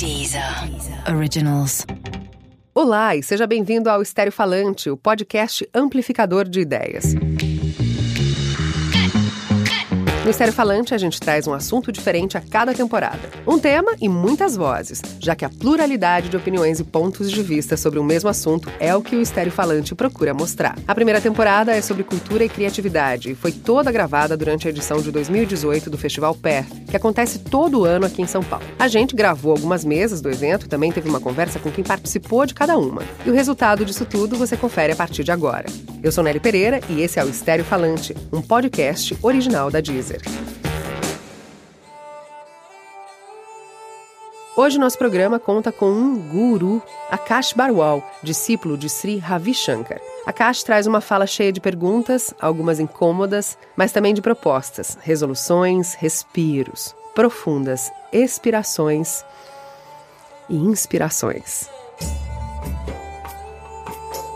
Deezer Originals. Olá e seja bem-vindo ao Estéreo Falante, o podcast amplificador de ideias. No Estéreo Falante, a gente traz um assunto diferente a cada temporada. Um tema e muitas vozes, já que a pluralidade de opiniões e pontos de vista sobre o mesmo assunto é o que o Estéreo Falante procura mostrar. A primeira temporada é sobre cultura e criatividade e foi toda gravada durante a edição de 2018 do Festival Perth, que acontece todo ano aqui em São Paulo. A gente gravou algumas mesas do evento e também teve uma conversa com quem participou de cada uma. E o resultado disso tudo você confere a partir de agora. Eu sou Nelly Pereira e esse é o Estéreo Falante, um podcast original da Hoje nosso programa conta com um guru, Akash Barwal, discípulo de Sri Ravi Shankar. Akash traz uma fala cheia de perguntas, algumas incômodas, mas também de propostas, resoluções, respiros, profundas expirações e inspirações.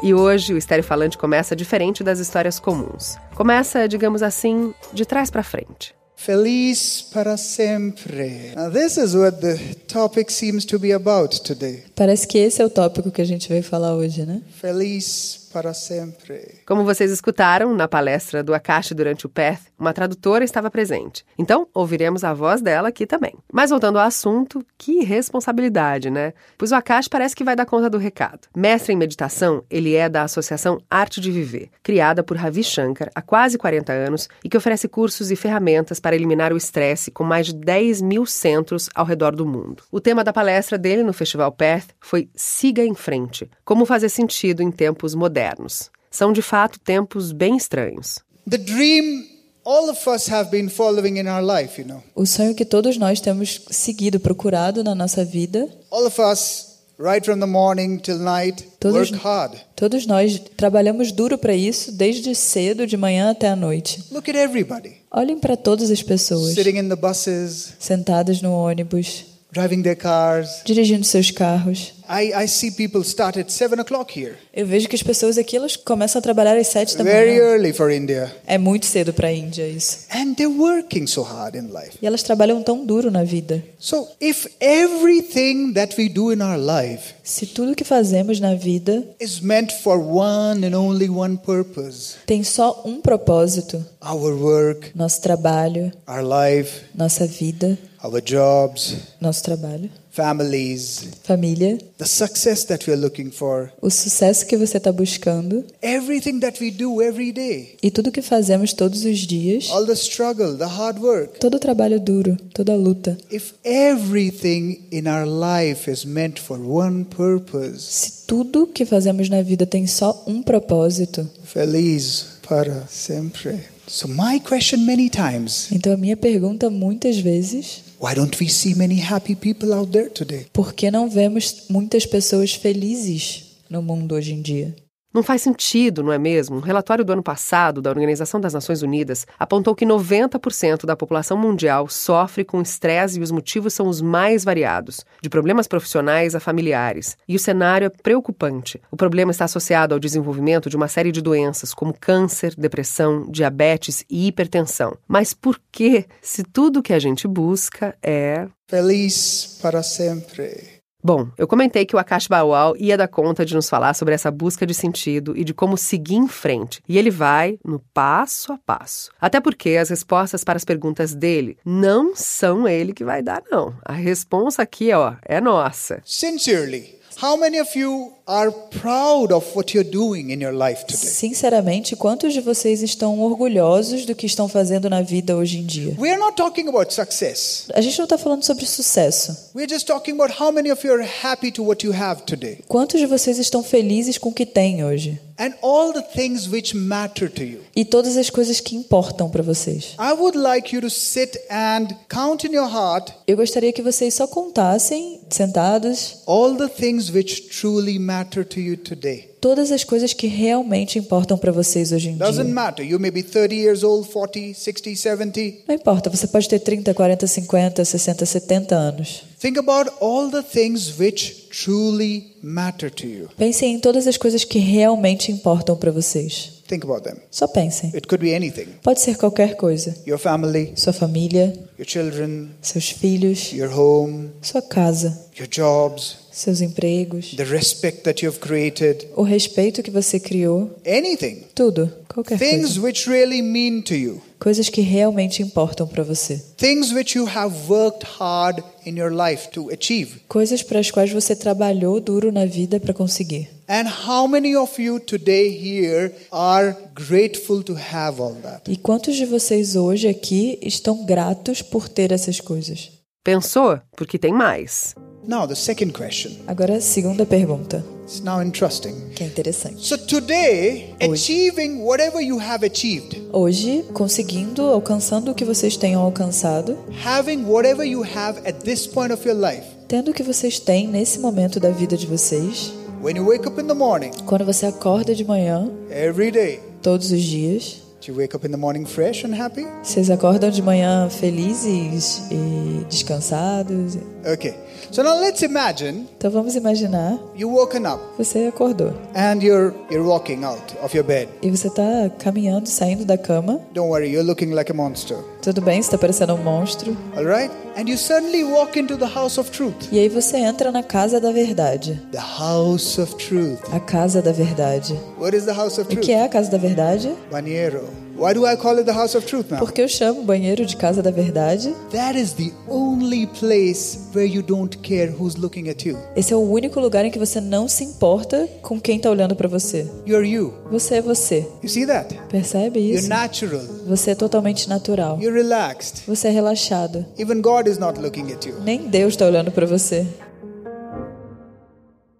E hoje o Estéreo Falante começa diferente das histórias comuns. Começa, digamos assim, de trás para frente. Feliz para sempre. Now, this is what the topic seems to be about today. Parece que esse é o tópico que a gente veio falar hoje, né? Feliz para sempre. Como vocês escutaram na palestra do Akash durante o PERT, uma tradutora estava presente. Então, ouviremos a voz dela aqui também. Mas voltando ao assunto, que responsabilidade, né? Pois o Akash parece que vai dar conta do recado. Mestre em meditação, ele é da Associação Arte de Viver, criada por Ravi Shankar há quase 40 anos e que oferece cursos e ferramentas para eliminar o estresse com mais de 10 mil centros ao redor do mundo. O tema da palestra dele no Festival Perth foi Siga em Frente, como fazer sentido em tempos modernos modernos. São de fato tempos bem estranhos. The dream all of us have been following in our life, you know. O sonho que todos nós temos seguido, procurado na nossa vida. All of us right from the morning till night Todos, work hard. todos nós trabalhamos duro para isso, desde cedo, de manhã até a noite. Look at everybody Olhem para todas as pessoas, sitting in the buses, sentadas no ônibus, driving their cars. dirigindo seus carros. I, I see people start at seven o'clock here. Eu vejo que as pessoas aqui elas começam a trabalhar às sete da Very manhã. early for India. É muito cedo para a Índia isso. And they're working so hard in life. E elas trabalham tão duro na vida. So if everything that we do in our life Se tudo que fazemos na vida is meant for one and only one purpose, tem só um propósito, our work, nosso trabalho, our life, nossa vida, our jobs, nosso trabalho, families, família, the success that we're looking for, o sucesso que você está buscando. Everything that we do every day, e tudo que fazemos todos os dias, all the struggle, the hard work, todo o trabalho duro, toda a luta. if everything in our life is meant for one purpose, Se tudo que fazemos na vida tem só um propósito, feliz para sempre. So my question many times, então a minha pergunta muitas vezes, why don't we see many happy people out there today? por que não vemos muitas pessoas felizes no mundo hoje em dia? Não faz sentido, não é mesmo? Um relatório do ano passado da Organização das Nações Unidas apontou que 90% da população mundial sofre com estresse e os motivos são os mais variados, de problemas profissionais a familiares. E o cenário é preocupante. O problema está associado ao desenvolvimento de uma série de doenças, como câncer, depressão, diabetes e hipertensão. Mas por que, se tudo que a gente busca é Feliz para sempre. Bom, eu comentei que o Akash Bawal ia dar conta de nos falar sobre essa busca de sentido e de como seguir em frente. E ele vai no passo a passo. Até porque as respostas para as perguntas dele não são ele que vai dar, não. A resposta aqui, ó, é nossa. Sincerely, how many of you are proud of what you're doing in your life today? Sinceramente, quantos de vocês estão orgulhosos do que estão fazendo na vida hoje em dia? We are not talking about success. A gente não está falando sobre sucesso. We're just talking about how many of you are happy to what you have today Quantos de vocês estão felizes com o que têm hoje? And all the things which matter to you. E todas as coisas que importam para vocês. I would like you to sit and count in your heart Eu gostaria que vocês só contassem, sentados, all the things which truly matter to you today. todas as coisas que realmente importam para vocês hoje em Doesn't dia. matter. You may be 30 years old, 40, 60, 70. Não importa, você pode ter 30, 40, 50, 60, 70 anos. Think about all the things which truly matter to you. Pensem em todas as coisas que realmente importam para vocês. think about them. Só pensem. It could be anything Pode ser qualquer coisa. your family, Sua família, your children, seus filhos, your home, sua casa, your jobs, seus empregos, the respect that you've created, o respeito que você criou, anything. tudo, qualquer Things coisa. which really mean to you. Coisas que realmente importam para você. Things which you have worked hard in your life to achieve. Coisas para as quais você trabalhou duro na vida para conseguir. And how many of you today here are grateful to have all that? E quantos de vocês hoje aqui estão gratos por ter essas coisas? Pensou? Porque tem mais. Now, the second question. Agora, a segunda pergunta, It's now interesting. que é interessante. So, today, achieving whatever you have achieved, Hoje, conseguindo, alcançando o que vocês tenham alcançado, having whatever you have at this point of your life, tendo o que vocês têm nesse momento da vida de vocês, when you wake up in the morning, quando você acorda de manhã, every day, todos os dias, do you wake up in the morning fresh and happy? vocês acordam de manhã felizes e descansados. Okay. So now let's imagine Então vamos imaginar, you woken up você acordou and you're you're walking out of your bed. e você está caminhando, saindo da cama. Don't worry, you're looking like a monster. Tudo bem, está parecendo um monstro. All right? And you suddenly walk into the house of truth. E aí você entra na casa da verdade. The house of truth. A casa da verdade. What is the house of O truth? que é a casa da verdade? Banheiro. Why do I call it the house of truth now? Porque eu chamo o banheiro de casa da verdade. That is the only place where you don't care who's looking at you. Esse é o único lugar em que você não se importa com quem está olhando para você. You're you. Você é você. You see that? Percebe You're isso? natural. Você é totalmente natural. You're relaxed. Você é relaxado. Even God is not looking at you. Nem Deus está olhando para você.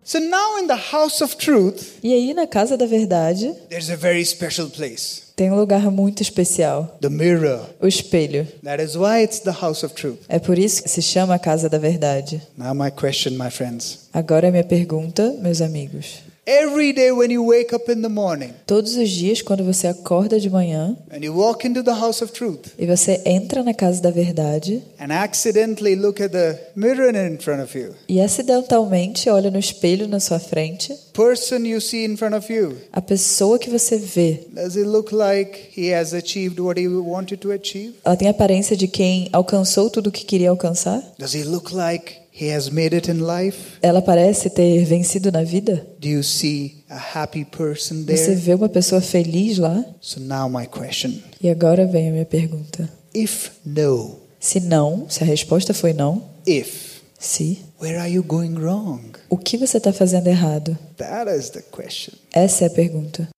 So now in the house of truth, E aí, na casa da verdade, there's a very special place. Tem um lugar muito especial: The mirror. o espelho. That is why it's the house of truth. É por isso que se chama a casa da verdade. Now my question, my friends. Agora, a minha pergunta, meus amigos. Every day when you wake up in the morning Todos os dias, quando você acorda de manhã and you walk into the house of truth e você entra na casa da verdade and accidentally look at the mirror in front of you, e acidentalmente olha no espelho na sua frente, person you see in front of you, a pessoa que você vê, does it look like he has achieved what he wanted to achieve? ela tem a aparência de quem alcançou tudo o que queria alcançar? Does he look like he has made it in life? Ela parece ter vencido na vida? Do you see a happy person Você there? vê uma pessoa feliz lá? So now my question. E agora vem a minha pergunta. If no, Se não, se a resposta foi não, if, se, where are you going wrong? o que você está fazendo errado? That is the question. Essa é a pergunta.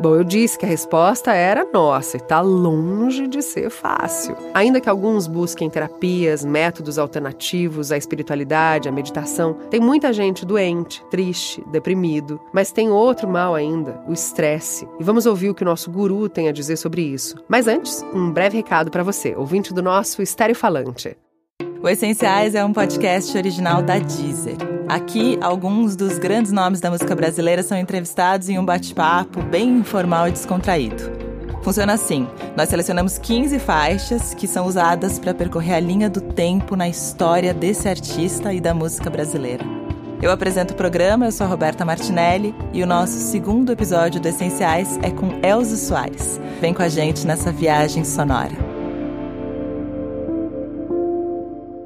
Bom, eu disse que a resposta era nossa e tá longe de ser fácil. Ainda que alguns busquem terapias, métodos alternativos à espiritualidade, à meditação, tem muita gente doente, triste, deprimido. Mas tem outro mal ainda, o estresse. E vamos ouvir o que o nosso guru tem a dizer sobre isso. Mas antes, um breve recado para você, ouvinte do nosso Estéreo Falante. O Essenciais é um podcast original da Deezer. Aqui, alguns dos grandes nomes da música brasileira são entrevistados em um bate-papo bem informal e descontraído. Funciona assim: nós selecionamos 15 faixas que são usadas para percorrer a linha do tempo na história desse artista e da música brasileira. Eu apresento o programa, eu sou a Roberta Martinelli e o nosso segundo episódio do Essenciais é com Elza Soares. Vem com a gente nessa viagem sonora.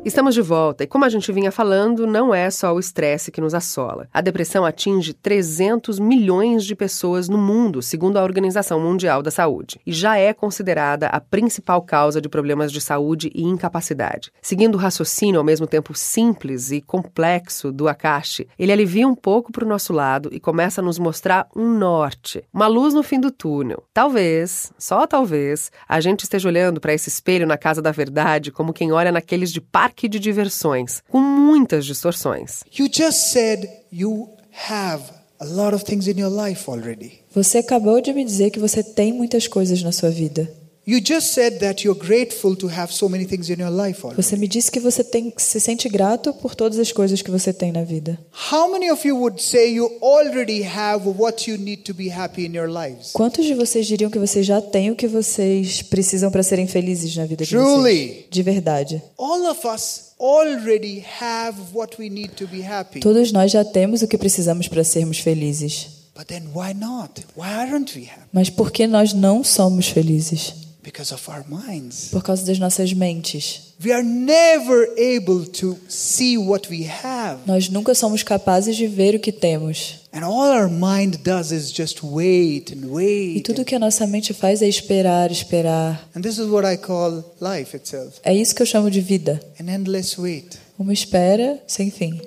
Estamos de volta e, como a gente vinha falando, não é só o estresse que nos assola. A depressão atinge 300 milhões de pessoas no mundo, segundo a Organização Mundial da Saúde, e já é considerada a principal causa de problemas de saúde e incapacidade. Seguindo o raciocínio ao mesmo tempo simples e complexo do Akashi, ele alivia um pouco para o nosso lado e começa a nos mostrar um norte, uma luz no fim do túnel. Talvez, só talvez, a gente esteja olhando para esse espelho na casa da verdade como quem olha naqueles de parque de diversões, com muitas distorções. You just said you have a lot of things in your life already. Você acabou de me dizer que você tem muitas coisas na sua vida. You just said that you're grateful to have so many things in your life already. Você me disse que você tem, se sente grato por todas as coisas que você tem na vida. How many of you would say you already have what you need to be happy in your lives? Quantos de vocês diriam que vocês já têm o que vocês precisam para serem felizes na vida de Truly. vocês? De verdade. All of us already have what we need to be happy. Todos nós já temos o que precisamos para sermos felizes. But then why not? Why aren't we happy? Mas por que nós não somos felizes? Because of our minds. Por causa das nossas mentes. We are never able to see what we have. Nós nunca somos capazes de ver o que temos. And all our mind does is just wait and E wait. tudo que a nossa mente faz é esperar, esperar. And this is what I call life itself É isso que eu chamo de vida. an endless wait. Uma espera sem fim.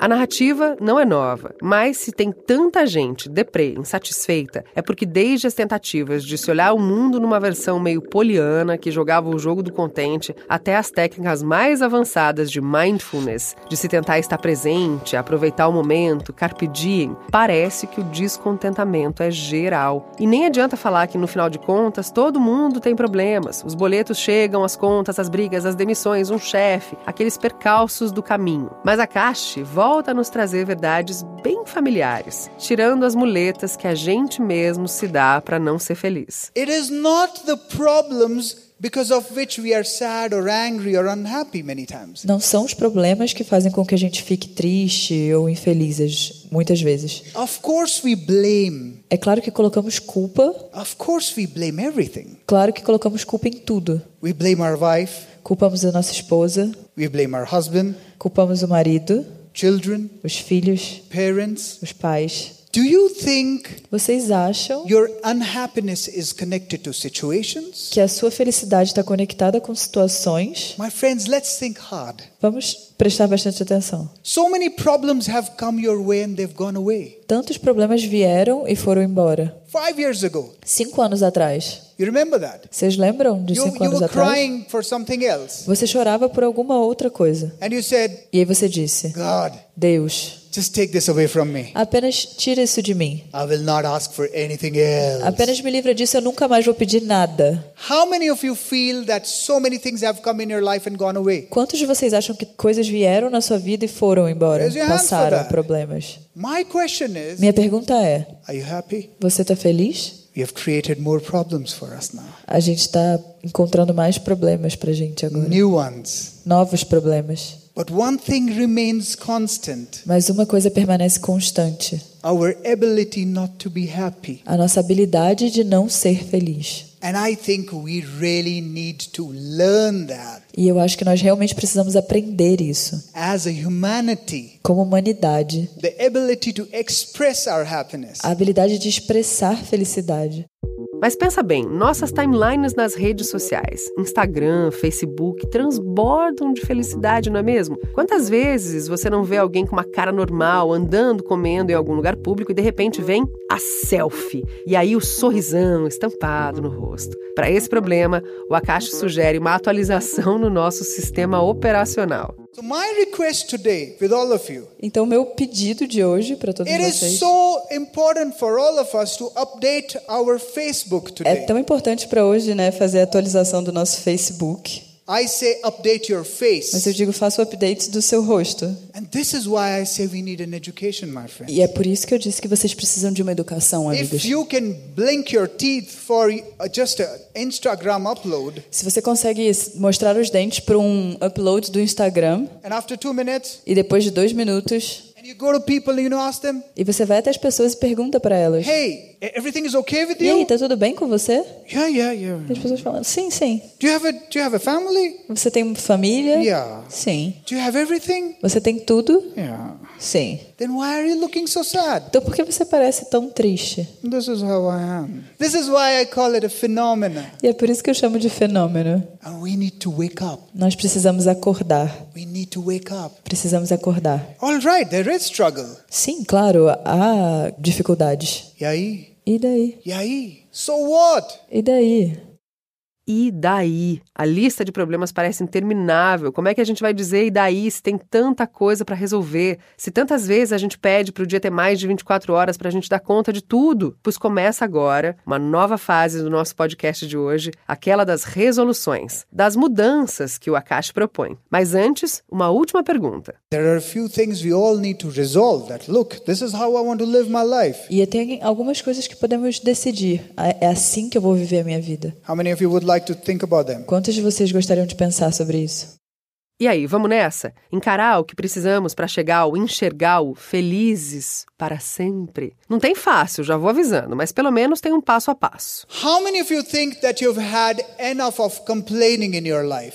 A narrativa não é nova, mas se tem tanta gente deprê, insatisfeita, é porque desde as tentativas de se olhar o mundo numa versão meio poliana, que jogava o jogo do contente, até as técnicas mais avançadas de mindfulness, de se tentar estar presente, aproveitar o momento, carpe diem, parece que o descontentamento é geral. E nem adianta falar que no final de contas todo mundo tem problemas. Os boletos chegam, as contas, as brigas, as demissões, um chefe, aqueles percalços do caminho. Mas a Cache volta a nos trazer verdades bem familiares, tirando as muletas que a gente mesmo se dá para não ser feliz. It is not the problems because of which we are sad or angry or unhappy many times. Não são os problemas que fazem com que a gente fique triste ou infelizes, muitas vezes. Of course, we blame. É claro que colocamos culpa, Of course, we blame everything. claro que colocamos culpa em tudo. We blame our wife, Culpamos a nossa esposa, we blame our husband, culpamos o marido, children, os filhos, parents. os pais. Do you think Vocês acham your unhappiness is connected to situations? que a sua felicidade está conectada com situações? My friends, let's think hard. Vamos prestar bastante atenção. So many problems have come your way and they've gone away. Tantos problemas vieram e foram embora. Five years ago, Cinco anos atrás. You remember that? Vocês lembram de You, cinco anos were atrás? crying for something else. Você chorava por alguma outra coisa. E aí você disse: God, Deus, just take this away from me. apenas tira isso de mim. I will not ask for anything else. Apenas me livra disso, eu nunca mais vou pedir nada. How many of you feel that so many things have come in your life and gone away? Quantos de vocês acham que coisas vieram na sua vida e foram embora? Passaram problemas. My question is, Minha pergunta é: você está feliz? We have created more problems for us now. A gente está encontrando mais problemas pra gente agora. New ones. Novos problemas. But one thing remains constant. Mas uma coisa permanece constante: Our ability not to be happy. a nossa habilidade de não ser feliz. And I think we really need to learn that E eu acho que nós realmente precisamos aprender isso. as a humanity. Como humanidade, The ability to express our happiness. a habilidade de expressar felicidade. Mas pensa bem, nossas timelines nas redes sociais, Instagram, Facebook, transbordam de felicidade, não é mesmo? Quantas vezes você não vê alguém com uma cara normal, andando, comendo em algum lugar público e de repente vem a selfie e aí o sorrisão estampado no rosto? Para esse problema, o Akashi sugere uma atualização no nosso sistema operacional. So my request today with all of you, Então, meu pedido de hoje para todos it is vocês so important for all of us to update our Facebook é today. tão importante para hoje, né, fazer a atualização do nosso Facebook. I say update your Mas eu face. digo, faça o update do seu rosto. And this is why I say we need an education, my friend. E é por isso que eu disse que vocês precisam de uma educação, If amigos. you can blink your teeth for uh, just an Instagram upload, Se você consegue mostrar os dentes para um upload do Instagram and after two minutes, e depois de dois minutos and you go to people and you ask them, e você vai até as pessoas e pergunta para elas: hey, everything is okay with E aí, you? tá tudo bem com você? Yeah, yeah, yeah. E as pessoas falam: Sim, sim. Do you have a Do you have a family? Você tem família? Yeah. Sim. Do you have everything? Você tem tudo? Yeah. Sim. Then why are you looking so sad? Então por que você parece tão triste? This is how I am. This is why I call it a phenomenon. E é por isso que eu chamo de fenômeno. And we need to wake up. Nós precisamos acordar. We need to wake up. Precisamos acordar. All right, there is struggle. Sim, claro, há dificuldades. E aí? E daí? E aí? So what? E daí? E daí? A lista de problemas parece interminável. Como é que a gente vai dizer e daí se tem tanta coisa para resolver? Se tantas vezes a gente pede para o dia ter mais de 24 horas para a gente dar conta de tudo? Pois começa agora uma nova fase do nosso podcast de hoje, aquela das resoluções, das mudanças que o Akashi propõe. Mas antes, uma última pergunta. There are a few things we all need to resolve that look, this is how I want to live my life. E tem algumas coisas que podemos decidir. É assim que eu vou viver a minha vida. How many of you would like to think about them? Quantos de vocês gostariam de pensar sobre isso? E aí, vamos nessa? Encarar o que precisamos para chegar ao enxergar o felizes para sempre. Não tem fácil, já vou avisando, mas pelo menos tem um passo a passo.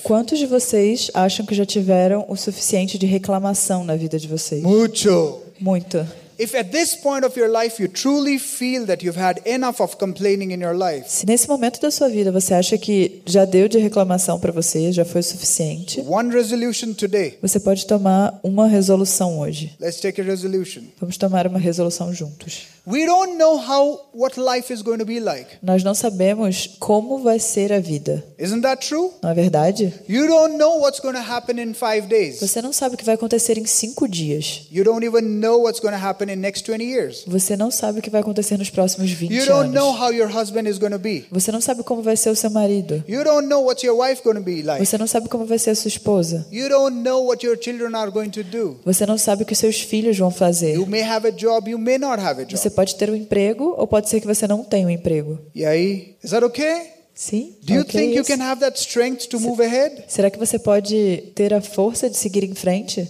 Quantos de vocês acham que já tiveram o suficiente de reclamação na vida de vocês? Mucho. Muito. If at this point of your life you truly feel that you've had enough of complaining in your life, Se nesse momento da sua vida você acha que já deu de reclamação para você, já foi suficiente, one resolution today. você pode tomar uma resolução hoje. Let's take a resolution. Vamos tomar uma resolução juntos. We don't know how what life is going to be like. Nós não sabemos como vai ser a vida. Isn't that true? Não é verdade? You don't know what's going to happen in 5 days. Você não sabe o que vai acontecer em cinco dias. You don't even know what's going to happen in next 20 years. Você não sabe o que vai acontecer nos próximos 20 You don't know anos. how your husband is going to be. Você não sabe como vai ser o seu marido. You don't know what your wife going to be like. Você não sabe como vai ser a sua esposa. You don't know what your children are going to do. Você não sabe o que seus filhos vão fazer. You may have a job, you may not have a Você job. Pode ter um emprego ou pode ser que você não tenha um emprego. E aí, is that okay? Sim? Do you think you can have that strength to move ahead? Será que você pode ter a força de seguir em frente?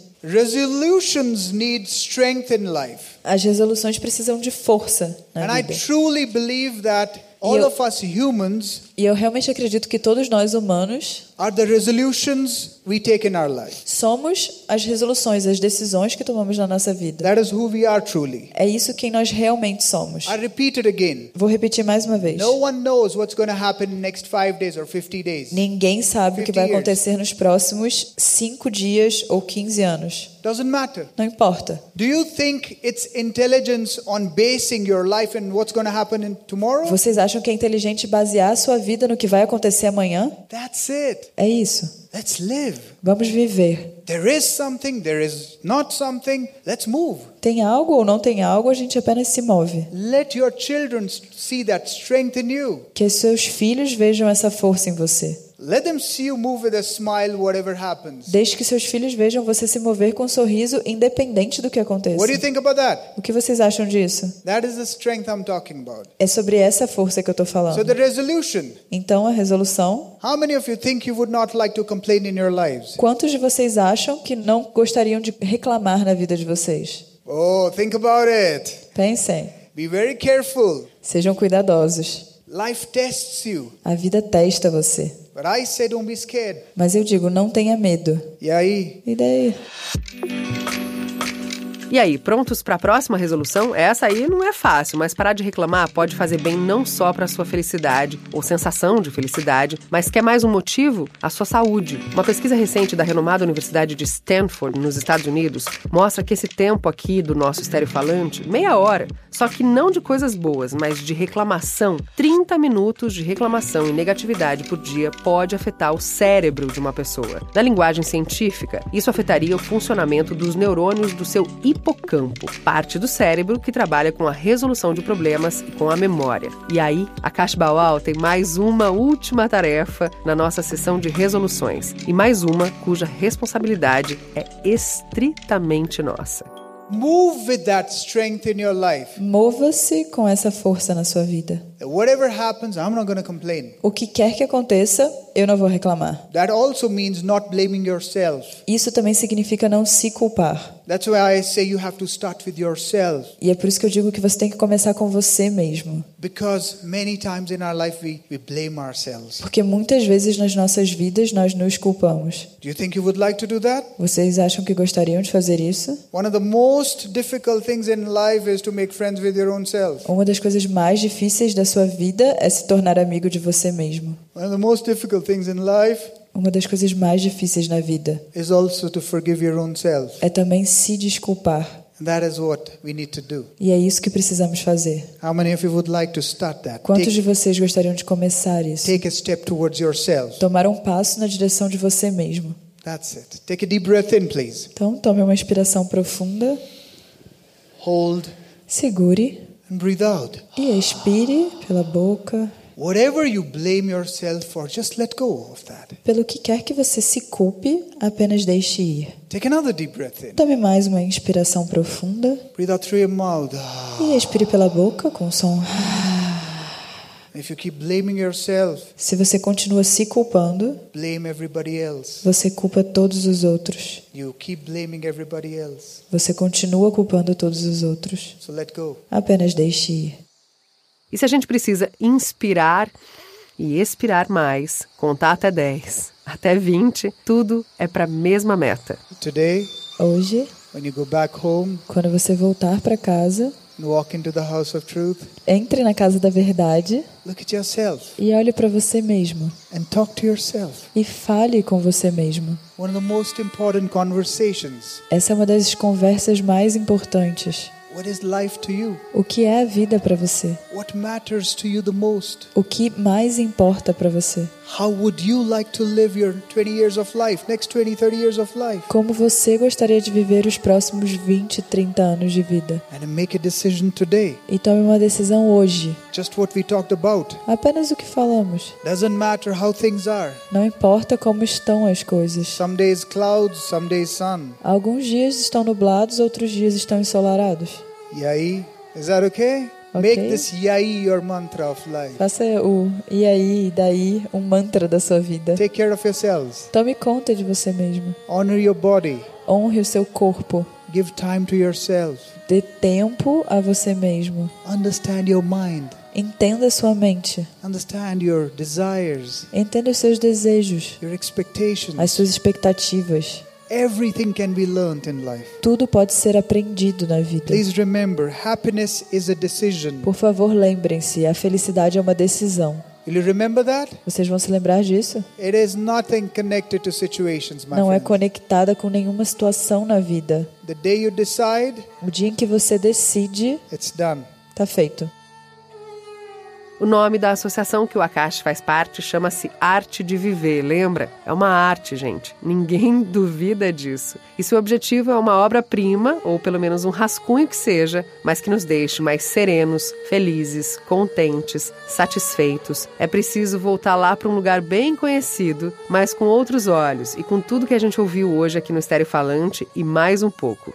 Resolutions need strength in life. As resoluções precisam de força na And I vida. truly believe that all Eu- of us humans E eu realmente acredito que todos nós humanos are the resolutions we take in our life. somos as resoluções, as decisões que tomamos na nossa vida. That is who we are truly. É isso quem nós realmente somos. I repeat it again. Vou repetir mais uma vez. No one knows what's going to happen in the next five days or 50 days. Ninguém sabe o que 50 vai acontecer nos próximos 5 dias ou 15 anos. Doesn't matter. Não importa. Do you think it's intelligence on basing your life and what's going to happen in tomorrow? Vocês acham que é inteligente basear a sua vida no que vai acontecer amanhã? That's it. É isso. Let's live. Vamos viver. There is something, there is not something. Let's move. Tem algo ou não tem algo, a gente apenas se move. Let your children see that strength in you. Que seus filhos vejam essa força em você. Let them see you move with a smile, whatever happens. Deixe que seus filhos vejam você se mover com um sorriso, independente do que aconteça. What do you think about that? O que vocês acham disso? That is the strength I'm talking about. É sobre essa força que eu estou So, falando. the resolution. Então, a resolução. How many of you think you would not like to complain in your lives? Quantos de vocês acham que não gostariam de reclamar na vida de vocês? Oh, think about it. Pensem. Be very careful. Sejam cuidadosos. Life tests you. A vida testa você. But I say don't be scared. Mas eu digo, não tenha medo. E aí? E daí? E aí, prontos para a próxima resolução? Essa aí não é fácil, mas parar de reclamar pode fazer bem não só para sua felicidade ou sensação de felicidade, mas quer mais um motivo? A sua saúde. Uma pesquisa recente da renomada Universidade de Stanford, nos Estados Unidos, mostra que esse tempo aqui do nosso estereofalante, meia hora, só que não de coisas boas, mas de reclamação, 30 minutos de reclamação e negatividade por dia pode afetar o cérebro de uma pessoa. Na linguagem científica, isso afetaria o funcionamento dos neurônios do seu hipocampo, parte do cérebro que trabalha com a resolução de problemas e com a memória. E aí, a Caixa Baual tem mais uma última tarefa na nossa sessão de resoluções, e mais uma cuja responsabilidade é estritamente nossa. Move with that strength in your life. Mova-se com essa força na sua vida. Whatever happens, I'm not going to complain. O que quer que aconteça, eu não vou reclamar. That also means not blaming yourself. Isso também significa não se culpar. That's why I say you have to start with yourself. E é por isso que eu digo que você tem que começar com você mesmo. Because many times in our life we, we blame ourselves. Porque muitas vezes nas nossas vidas nós nos culpamos. Do you think you would like to do that? Vocês acham que gostariam de fazer isso? One of the most difficult things in life is to make friends with your own self. Uma das coisas mais difíceis da sua vida é se tornar amigo de você mesmo. One of the most difficult things in life Uma das coisas mais difíceis na vida is also to forgive your own self. é também se desculpar. And that is what we need to do. E é isso que precisamos fazer. How many of you would like to start that? Quantos de Take, vocês gostariam de começar isso? take a step towards yourself. Tomar um passo na direção de você mesmo. That's it. Take a deep breath in, please. Então, tome uma inspiração profunda, Hold segure and breathe out. e expire pela boca. Whatever you blame yourself for, just let go of that. Pelo que quer que você se culpe, apenas deixe ir. Take another deep breath in. Tome mais uma inspiração profunda Breathe out through your mouth. E expire pela boca com som. If you keep blaming yourself, Se você continua se culpando, blame everybody else. você culpa todos os outros. You keep blaming everybody else. Você continua culpando todos os outros. So let go. Apenas deixe ir. E se a gente precisa inspirar e expirar mais, contar até 10, até 20, tudo é para a mesma meta. Today, Hoje, when you go back home quando você voltar para casa, and walk into the house of truth, entre na casa da verdade look at yourself e olhe para você mesmo and talk to yourself. e fale com você mesmo. One of the most important conversations. Essa é uma das conversas mais importantes. What is life to you? O que é a vida para você? What matters to you the most? O que mais importa para você? How would you like to live your 20 years of life, next 20, 30 years of life? Como você gostaria de viver os próximos 20, 30 anos de vida? And make a decision today. E tome uma decisão hoje. Just what we talked about. Apenas o que falamos. Doesn't matter how things are. Não importa como estão as coisas. Some days clouds, some days sun. Alguns dias estão nublados, outros dias estão ensolarados. Yai. Is that okay? Okay. Make this yai your mantra of life. Faça o e aí, e daí, um mantra da sua vida. Take care of yourselves. Tome conta de você mesmo. Honor your body. Honre o seu corpo. Give time to yourself. Dê tempo a você mesmo. Understand your mind. Entenda sua mente. Understand your desires, Entenda os seus desejos, your expectations. as suas expectativas. Everything can be learned in life. Tudo pode ser aprendido na vida. Please remember, happiness is a decision. Por favor, lembrem-se, a felicidade é uma decisão. Will you remember that? Vocês vão se lembrar disso? It is nothing connected to situations, my Não é friend. conectada com nenhuma situação na vida. The day you decide, O dia em que você decide, it's done. tá feito. O nome da associação que o Akash faz parte chama-se Arte de Viver, lembra? É uma arte, gente. Ninguém duvida disso. E se o objetivo é uma obra-prima, ou pelo menos um rascunho que seja, mas que nos deixe mais serenos, felizes, contentes, satisfeitos, é preciso voltar lá para um lugar bem conhecido, mas com outros olhos e com tudo que a gente ouviu hoje aqui no Estéreo Falante e mais um pouco.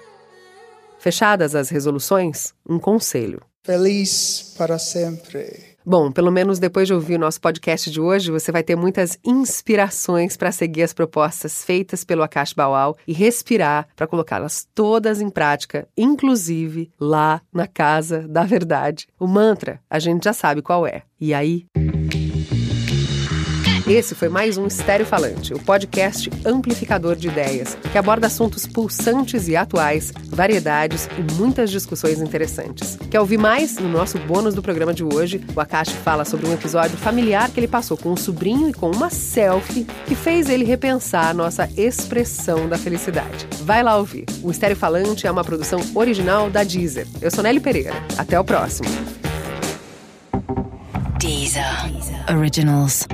Fechadas as resoluções, um conselho. Feliz para sempre. Bom, pelo menos depois de ouvir o nosso podcast de hoje, você vai ter muitas inspirações para seguir as propostas feitas pelo Akash Bawal e respirar para colocá-las todas em prática, inclusive lá na Casa da Verdade. O mantra, a gente já sabe qual é. E aí? Esse foi mais um Estéreo Falante, o podcast amplificador de ideias, que aborda assuntos pulsantes e atuais, variedades e muitas discussões interessantes. Quer ouvir mais? No nosso bônus do programa de hoje, o Akashi fala sobre um episódio familiar que ele passou com um sobrinho e com uma selfie que fez ele repensar a nossa expressão da felicidade. Vai lá ouvir. O Estéreo Falante é uma produção original da Deezer. Eu sou Nelly Pereira. Até o próximo. Deezer. Originals.